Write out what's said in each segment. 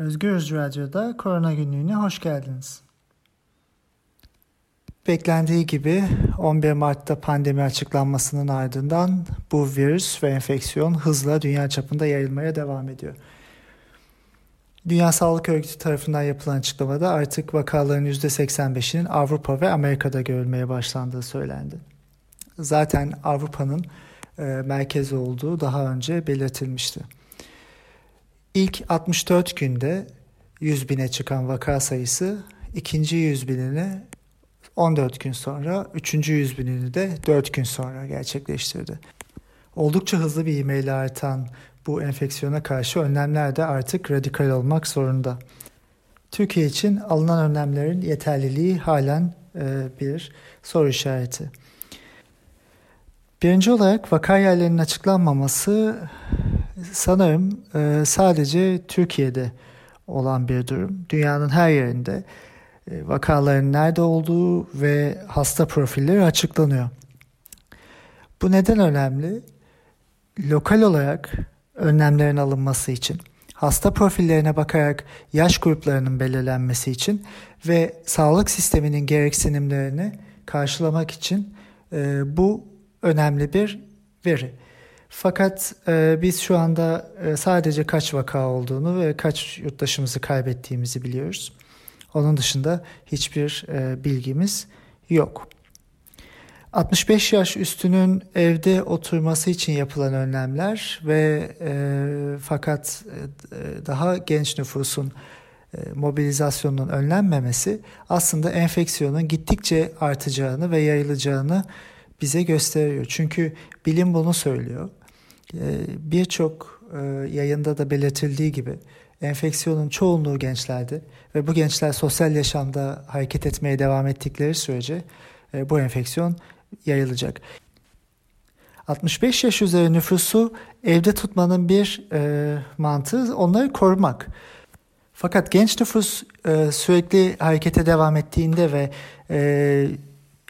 Özgürüz Radyo'da Korona Günlüğü'ne hoş geldiniz. Beklendiği gibi 11 Mart'ta pandemi açıklanmasının ardından bu virüs ve enfeksiyon hızla dünya çapında yayılmaya devam ediyor. Dünya Sağlık Örgütü tarafından yapılan açıklamada artık vakaların %85'inin Avrupa ve Amerika'da görülmeye başlandığı söylendi. Zaten Avrupa'nın e, merkezi olduğu daha önce belirtilmişti. İlk 64 günde 100 bine çıkan vaka sayısı ikinci 100 binini 14 gün sonra, üçüncü 100 binini de 4 gün sonra gerçekleştirdi. Oldukça hızlı bir ivmeyle artan bu enfeksiyona karşı önlemler de artık radikal olmak zorunda. Türkiye için alınan önlemlerin yeterliliği halen e, bir soru işareti. Birinci olarak vaka yerlerinin açıklanmaması sanırım e, sadece Türkiye'de olan bir durum. Dünyanın her yerinde e, vakaların nerede olduğu ve hasta profilleri açıklanıyor. Bu neden önemli? Lokal olarak önlemlerin alınması için, hasta profillerine bakarak yaş gruplarının belirlenmesi için ve sağlık sisteminin gereksinimlerini karşılamak için e, bu önemli bir veri. Fakat e, biz şu anda e, sadece kaç vaka olduğunu ve kaç yurttaşımızı kaybettiğimizi biliyoruz. Onun dışında hiçbir e, bilgimiz yok. 65 yaş üstünün evde oturması için yapılan önlemler ve e, fakat e, daha genç nüfusun e, mobilizasyonunun önlenmemesi aslında enfeksiyonun gittikçe artacağını ve yayılacağını bize gösteriyor. Çünkü bilim bunu söylüyor. E, Birçok e, yayında da belirtildiği gibi enfeksiyonun çoğunluğu gençlerde ve bu gençler sosyal yaşamda hareket etmeye devam ettikleri sürece e, bu enfeksiyon yayılacak. 65 yaş üzeri nüfusu evde tutmanın bir e, mantığı onları korumak. Fakat genç nüfus e, sürekli harekete devam ettiğinde ve e,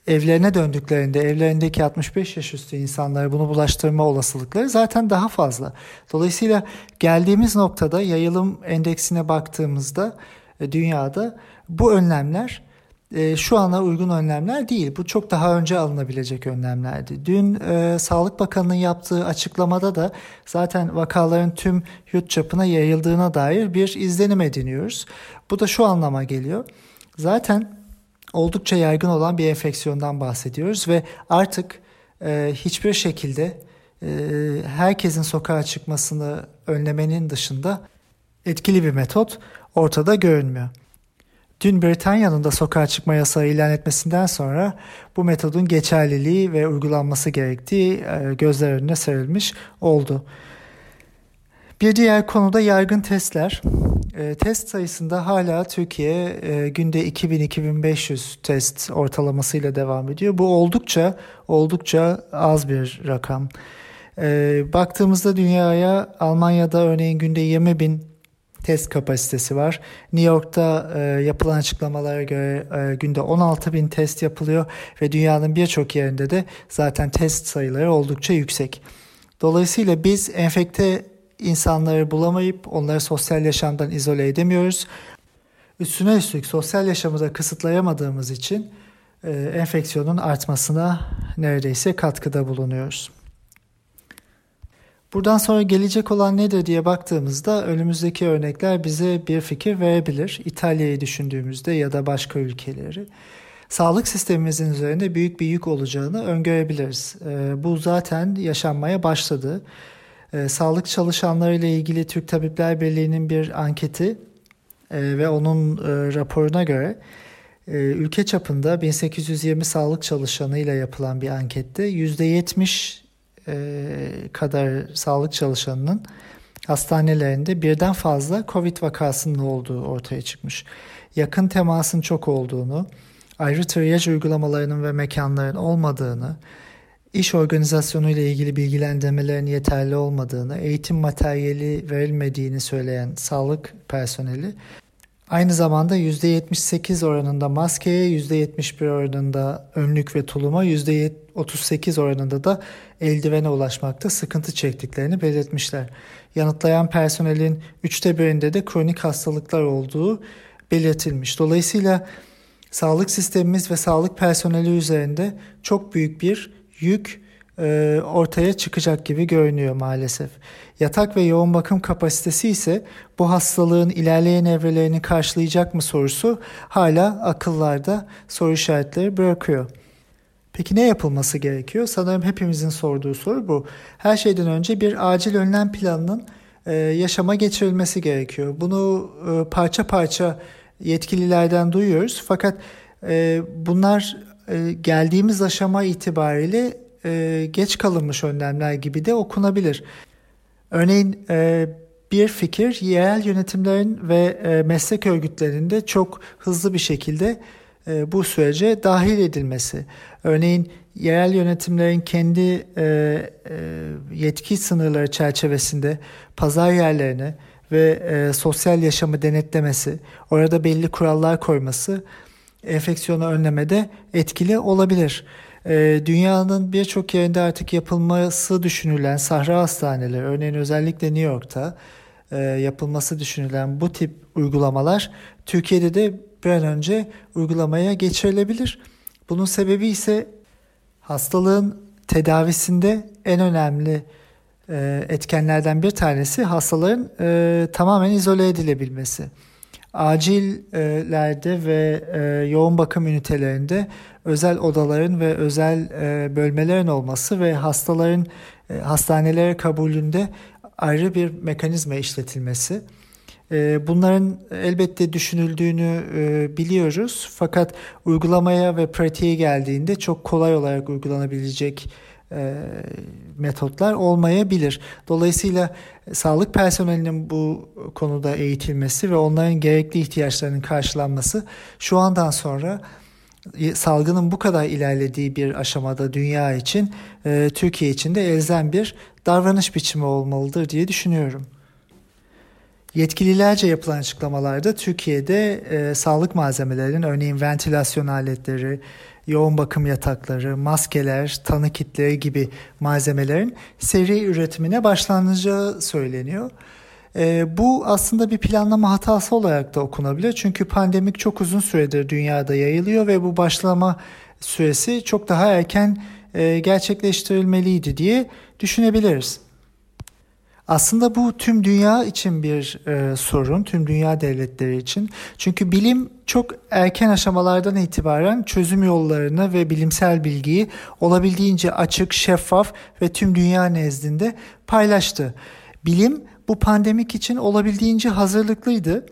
evlerine döndüklerinde evlerindeki 65 yaş üstü insanlara bunu bulaştırma olasılıkları zaten daha fazla. Dolayısıyla geldiğimiz noktada yayılım endeksine baktığımızda e, dünyada bu önlemler e, şu ana uygun önlemler değil. Bu çok daha önce alınabilecek önlemlerdi. Dün e, Sağlık Bakanı'nın yaptığı açıklamada da zaten vakaların tüm yurt çapına yayıldığına dair bir izlenim ediniyoruz. Bu da şu anlama geliyor. Zaten oldukça yaygın olan bir enfeksiyondan bahsediyoruz ve artık e, hiçbir şekilde e, herkesin sokağa çıkmasını önlemenin dışında etkili bir metot ortada görünmüyor. Dün Britanya'nın da sokağa çıkma yasağı ilan etmesinden sonra bu metodun geçerliliği ve uygulanması gerektiği e, gözler önüne serilmiş oldu. Bir diğer konuda yaygın testler. E, test sayısında hala Türkiye e, günde 2000-2500 test ortalamasıyla devam ediyor. Bu oldukça oldukça az bir rakam. E, baktığımızda dünyaya Almanya'da örneğin günde 20 bin test kapasitesi var. New York'ta e, yapılan açıklamalara göre e, günde 16 bin test yapılıyor ve dünyanın birçok yerinde de zaten test sayıları oldukça yüksek. Dolayısıyla biz enfekte insanları bulamayıp onları sosyal yaşamdan izole edemiyoruz. Üstüne üstlük sosyal yaşamı da kısıtlayamadığımız için e, enfeksiyonun artmasına neredeyse katkıda bulunuyoruz. Buradan sonra gelecek olan nedir diye baktığımızda önümüzdeki örnekler bize bir fikir verebilir. İtalya'yı düşündüğümüzde ya da başka ülkeleri. Sağlık sistemimizin üzerinde büyük bir yük olacağını öngörebiliriz. E, bu zaten yaşanmaya başladı. E, sağlık çalışanları ile ilgili Türk Tabipler Birliği'nin bir anketi e, ve onun e, raporuna göre e, ülke çapında 1820 sağlık çalışanı ile yapılan bir ankette %70 e, kadar sağlık çalışanının hastanelerinde birden fazla COVID vakasının olduğu ortaya çıkmış. Yakın temasın çok olduğunu, ayrı triyaj uygulamalarının ve mekanların olmadığını, iş organizasyonu ile ilgili bilgilendirmelerin yeterli olmadığını, eğitim materyali verilmediğini söyleyen sağlık personeli Aynı zamanda %78 oranında maskeye, %71 oranında önlük ve tuluma, %38 oranında da eldivene ulaşmakta sıkıntı çektiklerini belirtmişler. Yanıtlayan personelin üçte birinde de kronik hastalıklar olduğu belirtilmiş. Dolayısıyla sağlık sistemimiz ve sağlık personeli üzerinde çok büyük bir yük e, ortaya çıkacak gibi görünüyor maalesef. Yatak ve yoğun bakım kapasitesi ise bu hastalığın ilerleyen evrelerini karşılayacak mı sorusu hala akıllarda soru işaretleri bırakıyor. Peki ne yapılması gerekiyor? Sanırım hepimizin sorduğu soru bu. Her şeyden önce bir acil önlem planının e, yaşama geçirilmesi gerekiyor. Bunu e, parça parça yetkililerden duyuyoruz. Fakat bunlar e, geldiğimiz aşama itibariyle e, geç kalınmış önlemler gibi de okunabilir. Örneğin e, bir fikir yerel yönetimlerin ve e, meslek örgütlerinde çok hızlı bir şekilde bu sürece dahil edilmesi. Örneğin yerel yönetimlerin kendi yetki sınırları çerçevesinde pazar yerlerini ve sosyal yaşamı denetlemesi, orada belli kurallar koyması enfeksiyonu önlemede etkili olabilir. E, dünyanın birçok yerinde artık yapılması düşünülen sahra hastaneleri, örneğin özellikle New York'ta e, yapılması düşünülen bu tip uygulamalar Türkiye'de de bir an önce uygulamaya geçirilebilir. Bunun sebebi ise hastalığın tedavisinde en önemli e, etkenlerden bir tanesi hastaların e, tamamen izole edilebilmesi. Acillerde ve e, yoğun bakım ünitelerinde özel odaların ve özel e, bölmelerin olması ve hastaların e, hastanelere kabulünde ayrı bir mekanizma işletilmesi. Bunların elbette düşünüldüğünü biliyoruz fakat uygulamaya ve pratiğe geldiğinde çok kolay olarak uygulanabilecek e, metotlar olmayabilir. Dolayısıyla sağlık personelinin bu konuda eğitilmesi ve onların gerekli ihtiyaçlarının karşılanması şu andan sonra salgının bu kadar ilerlediği bir aşamada dünya için, e, Türkiye için de elzem bir davranış biçimi olmalıdır diye düşünüyorum. Yetkililerce yapılan açıklamalarda Türkiye'de e, sağlık malzemelerinin örneğin ventilasyon aletleri, yoğun bakım yatakları, maskeler, tanı kitleri gibi malzemelerin seri üretimine başlanacağı söyleniyor. E, bu aslında bir planlama hatası olarak da okunabilir. Çünkü pandemik çok uzun süredir dünyada yayılıyor ve bu başlama süresi çok daha erken e, gerçekleştirilmeliydi diye düşünebiliriz. Aslında bu tüm dünya için bir e, sorun, tüm dünya devletleri için. Çünkü bilim çok erken aşamalardan itibaren çözüm yollarını ve bilimsel bilgiyi olabildiğince açık, şeffaf ve tüm dünya nezdinde paylaştı. Bilim bu pandemik için olabildiğince hazırlıklıydı.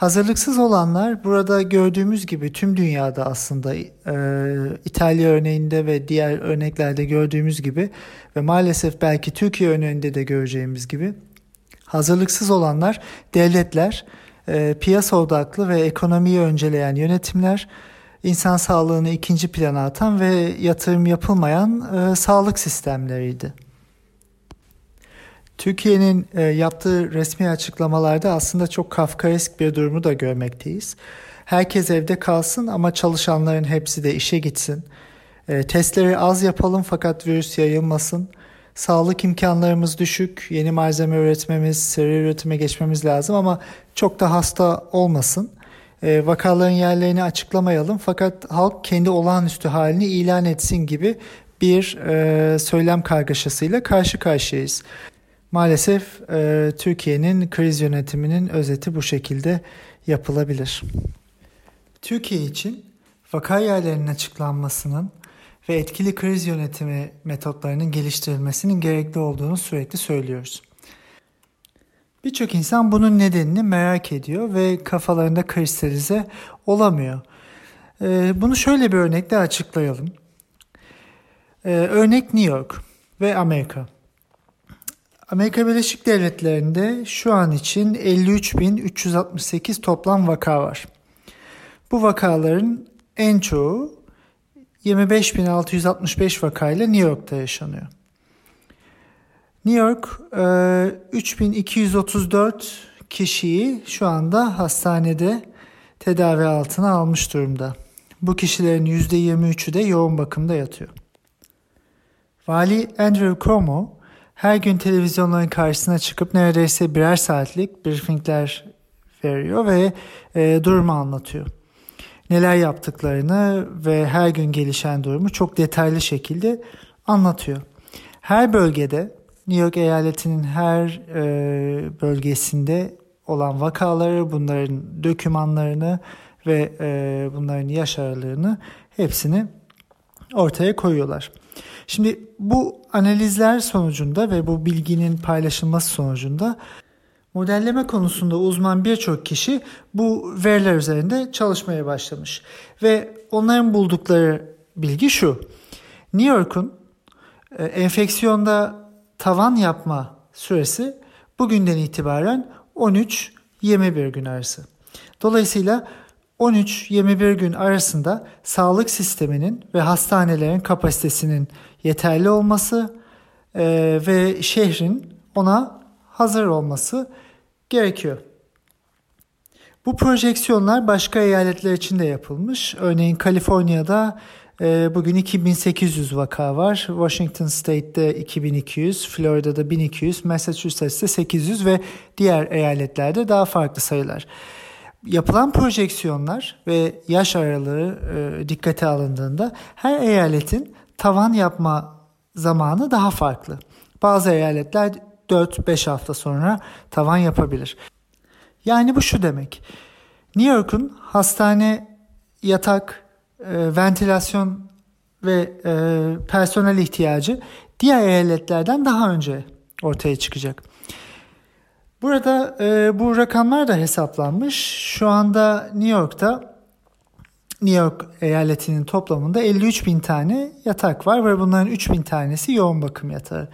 Hazırlıksız olanlar burada gördüğümüz gibi tüm dünyada aslında e, İtalya örneğinde ve diğer örneklerde gördüğümüz gibi ve maalesef belki Türkiye örneğinde de göreceğimiz gibi hazırlıksız olanlar devletler, e, piyasa odaklı ve ekonomiyi önceleyen yönetimler, insan sağlığını ikinci plana atan ve yatırım yapılmayan e, sağlık sistemleriydi. Türkiye'nin e, yaptığı resmi açıklamalarda aslında çok kafkaesk bir durumu da görmekteyiz. Herkes evde kalsın ama çalışanların hepsi de işe gitsin. E, testleri az yapalım fakat virüs yayılmasın. Sağlık imkanlarımız düşük, yeni malzeme üretmemiz, seri üretime geçmemiz lazım ama çok da hasta olmasın. E, vakaların yerlerini açıklamayalım fakat halk kendi olağanüstü halini ilan etsin gibi bir e, söylem kargaşasıyla karşı karşıyayız. Maalesef e, Türkiye'nin kriz yönetiminin özeti bu şekilde yapılabilir. Türkiye için vaka yerlerinin açıklanmasının ve etkili kriz yönetimi metotlarının geliştirilmesinin gerekli olduğunu sürekli söylüyoruz. Birçok insan bunun nedenini merak ediyor ve kafalarında kristalize olamıyor. Ee, bunu şöyle bir örnekle açıklayalım. Ee, örnek New York ve Amerika. Amerika Birleşik Devletleri'nde şu an için 53.368 toplam vaka var. Bu vakaların en çoğu 25.665 vakayla New York'ta yaşanıyor. New York 3234 e, kişiyi şu anda hastanede tedavi altına almış durumda. Bu kişilerin %23'ü de yoğun bakımda yatıyor. Vali Andrew Cuomo her gün televizyonların karşısına çıkıp neredeyse birer saatlik briefingler veriyor ve e, durumu anlatıyor. Neler yaptıklarını ve her gün gelişen durumu çok detaylı şekilde anlatıyor. Her bölgede New York eyaletinin her e, bölgesinde olan vakaları, bunların dokümanlarını ve e, bunların yaş aralığını hepsini ortaya koyuyorlar. Şimdi bu analizler sonucunda ve bu bilginin paylaşılması sonucunda modelleme konusunda uzman birçok kişi bu veriler üzerinde çalışmaya başlamış. Ve onların buldukları bilgi şu. New York'un e, enfeksiyonda tavan yapma süresi bugünden itibaren 13-21 gün arası. Dolayısıyla 13-21 gün arasında sağlık sisteminin ve hastanelerin kapasitesinin yeterli olması e, ve şehrin ona hazır olması gerekiyor. Bu projeksiyonlar başka eyaletler için de yapılmış. Örneğin Kaliforniya'da e, bugün 2800 vaka var. Washington State'de 2200, Florida'da 1200, Massachusetts'te 800 ve diğer eyaletlerde daha farklı sayılar. Yapılan projeksiyonlar ve yaş aralığı e, dikkate alındığında her eyaletin tavan yapma zamanı daha farklı. Bazı eyaletler 4-5 hafta sonra tavan yapabilir. Yani bu şu demek. New York'un hastane, yatak, e, ventilasyon ve e, personel ihtiyacı diğer eyaletlerden daha önce ortaya çıkacak. Burada e, bu rakamlar da hesaplanmış. Şu anda New York'ta New York eyaletinin toplamında 53 bin tane yatak var ve bunların 3 bin tanesi yoğun bakım yatağı.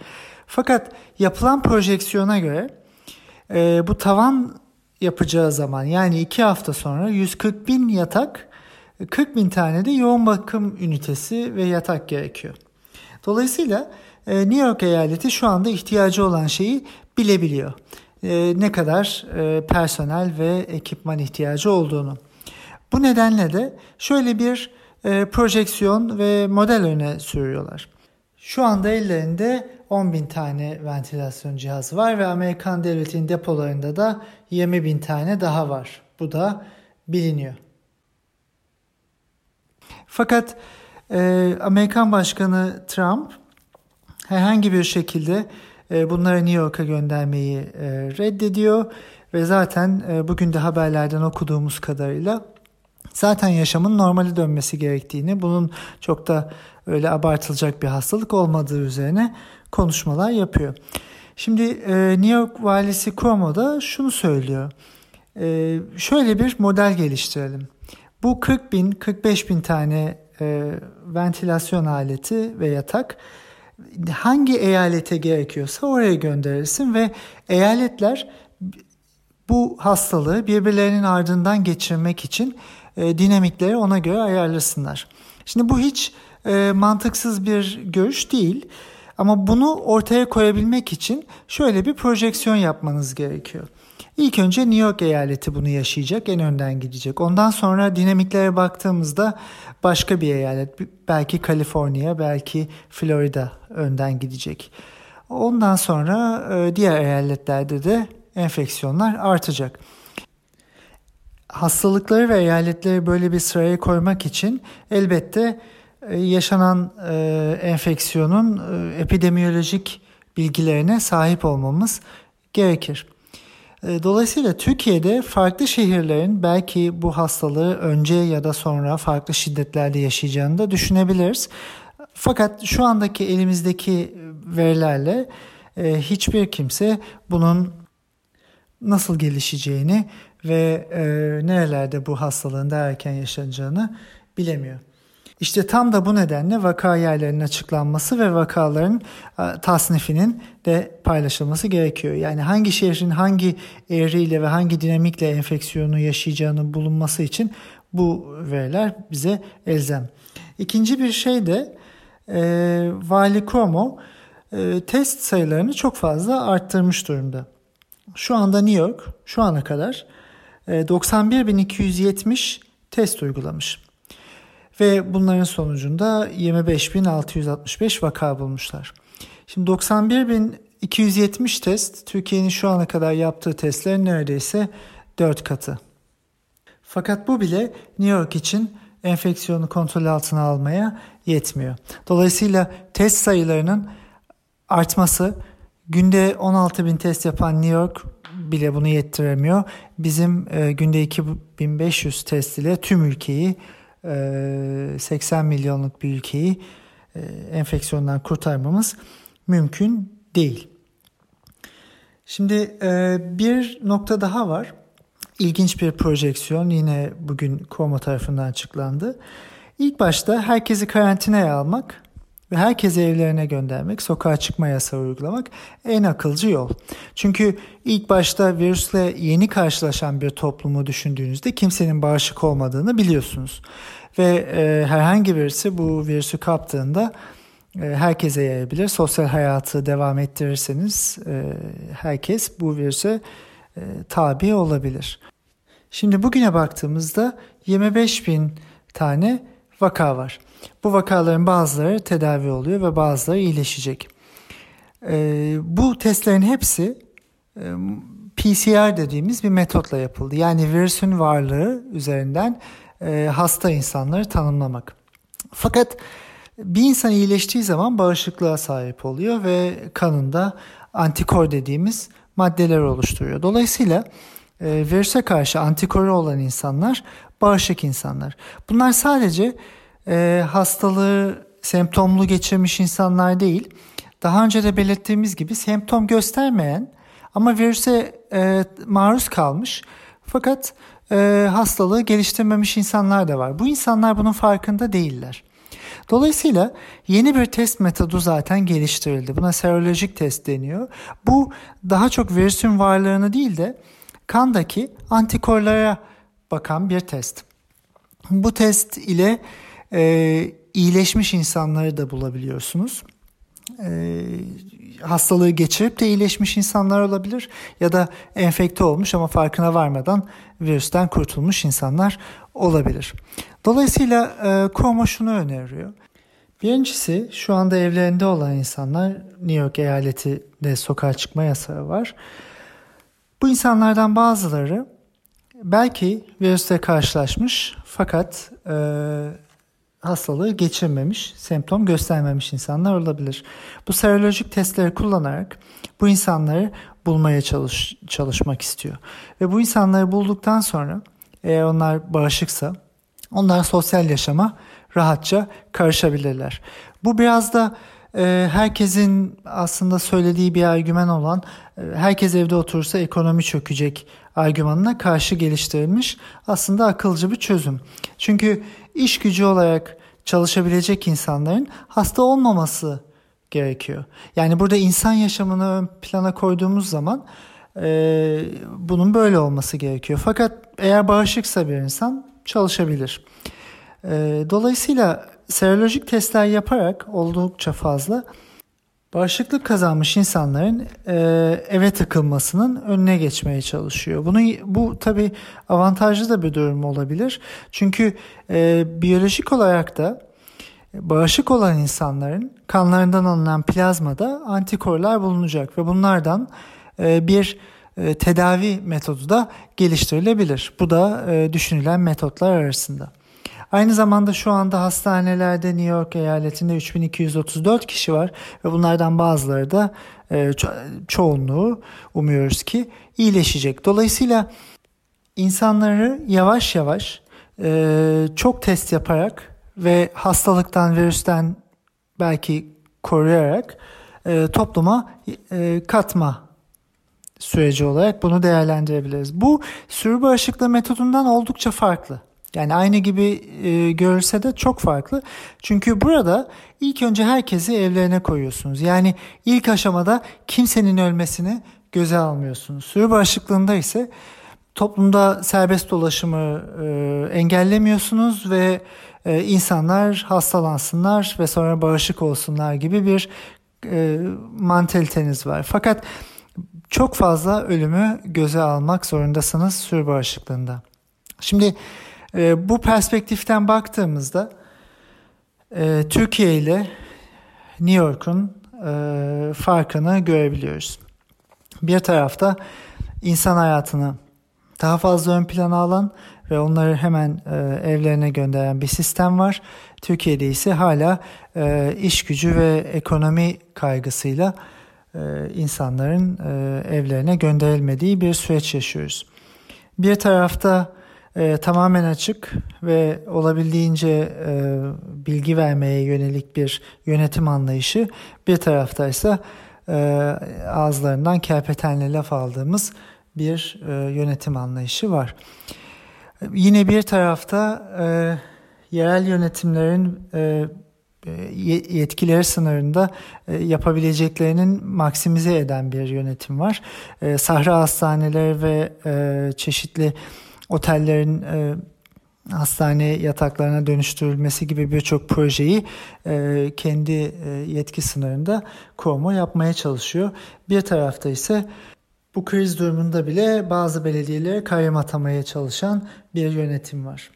Fakat yapılan projeksiyona göre e, bu tavan yapacağı zaman yani 2 hafta sonra 140 bin yatak 40 bin tane de yoğun bakım ünitesi ve yatak gerekiyor. Dolayısıyla e, New York eyaleti şu anda ihtiyacı olan şeyi bilebiliyor. E, ne kadar e, personel ve ekipman ihtiyacı olduğunu. Bu nedenle de şöyle bir e, projeksiyon ve model öne sürüyorlar. Şu anda ellerinde 10 bin tane ventilasyon cihazı var ve Amerikan devletinin depolarında da 20 bin tane daha var. Bu da biliniyor. Fakat e, Amerikan Başkanı Trump herhangi bir şekilde bunları New York'a göndermeyi e, reddediyor ve zaten e, bugün de haberlerden okuduğumuz kadarıyla zaten yaşamın normali dönmesi gerektiğini, bunun çok da öyle abartılacak bir hastalık olmadığı üzerine konuşmalar yapıyor. Şimdi e, New York valisi Cuomo da şunu söylüyor. Şöyle bir model geliştirelim. Bu 40 bin, 45 bin tane ventilasyon aleti ve yatak hangi eyalete gerekiyorsa oraya gönderilsin ve eyaletler bu hastalığı birbirlerinin ardından geçirmek için e, dinamikleri ona göre ayarlasınlar. Şimdi bu hiç e, mantıksız bir görüş değil. Ama bunu ortaya koyabilmek için şöyle bir projeksiyon yapmanız gerekiyor. İlk önce New York eyaleti bunu yaşayacak, en önden gidecek. Ondan sonra dinamiklere baktığımızda başka bir eyalet, belki Kaliforniya, belki Florida önden gidecek. Ondan sonra e, diğer eyaletlerde de enfeksiyonlar artacak. Hastalıkları ve eyaletleri böyle bir sıraya koymak için elbette e, yaşanan e, enfeksiyonun epidemiyolojik bilgilerine sahip olmamız gerekir. E, dolayısıyla Türkiye'de farklı şehirlerin belki bu hastalığı önce ya da sonra farklı şiddetlerde yaşayacağını da düşünebiliriz. Fakat şu andaki elimizdeki verilerle e, hiçbir kimse bunun nasıl gelişeceğini ve e, nerelerde bu hastalığın daha erken yaşanacağını bilemiyor. İşte tam da bu nedenle vaka yerlerinin açıklanması ve vakaların e, tasnifinin de paylaşılması gerekiyor. Yani hangi şehrin hangi eğriyle ve hangi dinamikle enfeksiyonu yaşayacağını bulunması için bu veriler bize elzem. İkinci bir şey de e, Vali Cuomo e, test sayılarını çok fazla arttırmış durumda. Şu anda New York şu ana kadar 91.270 test uygulamış. Ve bunların sonucunda 25.665 vaka bulmuşlar. Şimdi 91.270 test Türkiye'nin şu ana kadar yaptığı testlerin neredeyse 4 katı. Fakat bu bile New York için enfeksiyonu kontrol altına almaya yetmiyor. Dolayısıyla test sayılarının artması günde 16 bin test yapan New York bile bunu yettiremiyor. Bizim e, günde 2500 test ile tüm ülkeyi 80 milyonluk bir ülkeyi e, enfeksiyondan kurtarmamız mümkün değil. Şimdi e, bir nokta daha var. İlginç bir projeksiyon yine bugün Komo tarafından açıklandı. İlk başta herkesi karantinaya almak ve herkesi evlerine göndermek, sokağa çıkma yasağı uygulamak en akılcı yol. Çünkü ilk başta virüsle yeni karşılaşan bir toplumu düşündüğünüzde kimsenin bağışık olmadığını biliyorsunuz. Ve e, herhangi birisi bu virüsü kaptığında e, herkese yayabilir. Sosyal hayatı devam ettirirseniz e, herkes bu virüse e, tabi olabilir. Şimdi bugüne baktığımızda 25 bin tane vaka var. Bu vakaların bazıları tedavi oluyor ve bazıları iyileşecek. E, bu testlerin hepsi e, PCR dediğimiz bir metotla yapıldı. Yani virüsün varlığı üzerinden e, hasta insanları tanımlamak. Fakat bir insan iyileştiği zaman bağışıklığa sahip oluyor ve kanında antikor dediğimiz maddeler oluşturuyor. Dolayısıyla e, virüse karşı antikoru olan insanlar bağışık insanlar. Bunlar sadece e, hastalığı semptomlu geçirmiş insanlar değil. Daha önce de belirttiğimiz gibi semptom göstermeyen ama virüse maruz kalmış fakat e, hastalığı geliştirmemiş insanlar da var. Bu insanlar bunun farkında değiller. Dolayısıyla yeni bir test metodu zaten geliştirildi. Buna serolojik test deniyor. Bu daha çok virüsün varlığını değil de kandaki antikorlara bakan bir test. Bu test ile e, iyileşmiş insanları da bulabiliyorsunuz. E, hastalığı geçirip de iyileşmiş insanlar olabilir ya da enfekte olmuş ama farkına varmadan virüsten kurtulmuş insanlar olabilir. Dolayısıyla e, Como şunu öneriyor. Birincisi şu anda evlerinde olan insanlar New York eyaletinde sokağa çıkma yasağı var. Bu insanlardan bazıları belki virüste karşılaşmış fakat e, hastalığı geçirmemiş, semptom göstermemiş insanlar olabilir. Bu serolojik testleri kullanarak bu insanları bulmaya çalış, çalışmak istiyor. Ve bu insanları bulduktan sonra eğer onlar bağışıksa onlar sosyal yaşama rahatça karışabilirler. Bu biraz da e, herkesin aslında söylediği bir argüman olan e, herkes evde oturursa ekonomi çökecek argümanına karşı geliştirilmiş aslında akılcı bir çözüm. Çünkü iş gücü olarak çalışabilecek insanların hasta olmaması gerekiyor. Yani burada insan yaşamını ön plana koyduğumuz zaman e, bunun böyle olması gerekiyor. Fakat eğer bağışıksa bir insan çalışabilir. E, dolayısıyla serolojik testler yaparak oldukça fazla bağışıklık kazanmış insanların e, eve tıkılmasının önüne geçmeye çalışıyor. Bunu bu tabi avantajlı da bir durum olabilir. Çünkü e, biyolojik olarak da bağışık olan insanların kanlarından alınan plazmada antikorlar bulunacak ve bunlardan e, bir e, tedavi metodu da geliştirilebilir. Bu da e, düşünülen metotlar arasında. Aynı zamanda şu anda hastanelerde New York eyaletinde 3234 kişi var ve bunlardan bazıları da e, çoğunluğu umuyoruz ki iyileşecek. Dolayısıyla insanları yavaş yavaş e, çok test yaparak ve hastalıktan, virüsten belki koruyarak e, topluma katma süreci olarak bunu değerlendirebiliriz. Bu sürü bağışıklığı metodundan oldukça farklı. Yani aynı gibi e, görülse de çok farklı. Çünkü burada ilk önce herkesi evlerine koyuyorsunuz. Yani ilk aşamada kimsenin ölmesini göze almıyorsunuz. Sürü bağışıklığında ise toplumda serbest dolaşımı e, engellemiyorsunuz ve e, insanlar hastalansınlar ve sonra bağışık olsunlar gibi bir e, mantaliteniz var. Fakat çok fazla ölümü göze almak zorundasınız sürü bağışıklığında. Şimdi e, bu perspektiften baktığımızda e, Türkiye ile New York'un e, farkını görebiliyoruz. Bir tarafta insan hayatını daha fazla ön plana alan ve onları hemen e, evlerine gönderen bir sistem var. Türkiye'de ise hala e, iş gücü ve ekonomi kaygısıyla e, insanların e, evlerine gönderilmediği bir süreç yaşıyoruz. Bir tarafta e, tamamen açık ve olabildiğince e, bilgi vermeye yönelik bir yönetim anlayışı, bir tarafta ise e, ağızlarından kerpetenle laf aldığımız bir e, yönetim anlayışı var. Yine bir tarafta e, yerel yönetimlerin e, yetkileri sınırında e, yapabileceklerinin maksimize eden bir yönetim var. E, sahra hastaneleri ve e, çeşitli otellerin e, hastane yataklarına dönüştürülmesi gibi birçok projeyi e, kendi e, yetki sınırında Kuomo yapmaya çalışıyor. Bir tarafta ise bu kriz durumunda bile bazı belediyelere kayyum atamaya çalışan bir yönetim var.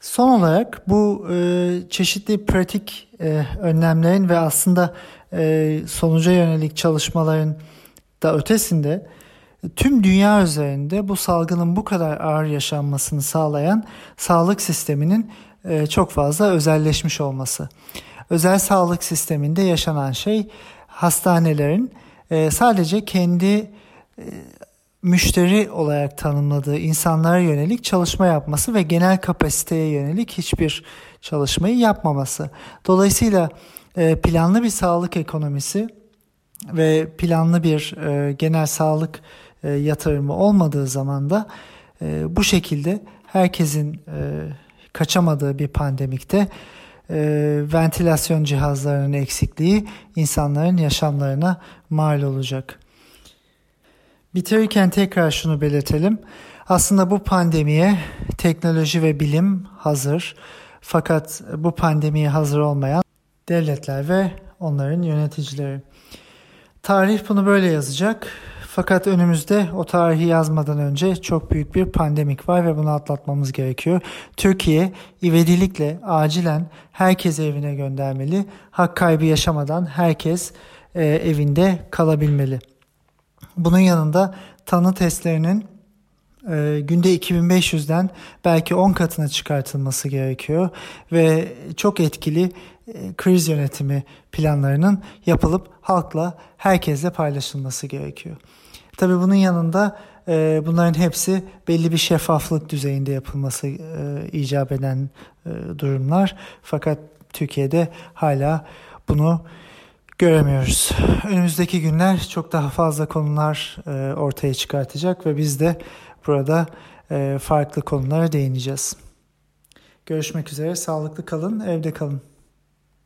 Son olarak bu e, çeşitli pratik e, önlemlerin ve aslında e, sonuca yönelik çalışmaların da ötesinde tüm dünya üzerinde bu salgının bu kadar ağır yaşanmasını sağlayan sağlık sisteminin e, çok fazla özelleşmiş olması. Özel sağlık sisteminde yaşanan şey hastanelerin e, sadece kendi e, müşteri olarak tanımladığı insanlara yönelik çalışma yapması ve genel kapasiteye yönelik hiçbir çalışmayı yapmaması. Dolayısıyla planlı bir sağlık ekonomisi ve planlı bir genel sağlık e, yatırımı olmadığı zaman da e, bu şekilde herkesin e, kaçamadığı bir pandemikte e, ventilasyon cihazlarının eksikliği insanların yaşamlarına mal olacak. Bitirirken tekrar şunu belirtelim. Aslında bu pandemiye teknoloji ve bilim hazır. Fakat bu pandemiye hazır olmayan devletler ve onların yöneticileri. Tarih bunu böyle yazacak. Fakat önümüzde o tarihi yazmadan önce çok büyük bir pandemik var ve bunu atlatmamız gerekiyor. Türkiye ivedilikle acilen herkes evine göndermeli. Hak kaybı yaşamadan herkes e, evinde kalabilmeli. Bunun yanında tanı testlerinin e, günde 2500'den belki 10 katına çıkartılması gerekiyor ve çok etkili e, kriz yönetimi planlarının yapılıp halkla herkesle paylaşılması gerekiyor. Tabii bunun yanında e, bunların hepsi belli bir şeffaflık düzeyinde yapılması e, icap eden e, durumlar. Fakat Türkiye'de hala bunu göremiyoruz. Önümüzdeki günler çok daha fazla konular e, ortaya çıkartacak ve biz de burada e, farklı konulara değineceğiz. Görüşmek üzere, sağlıklı kalın, evde kalın.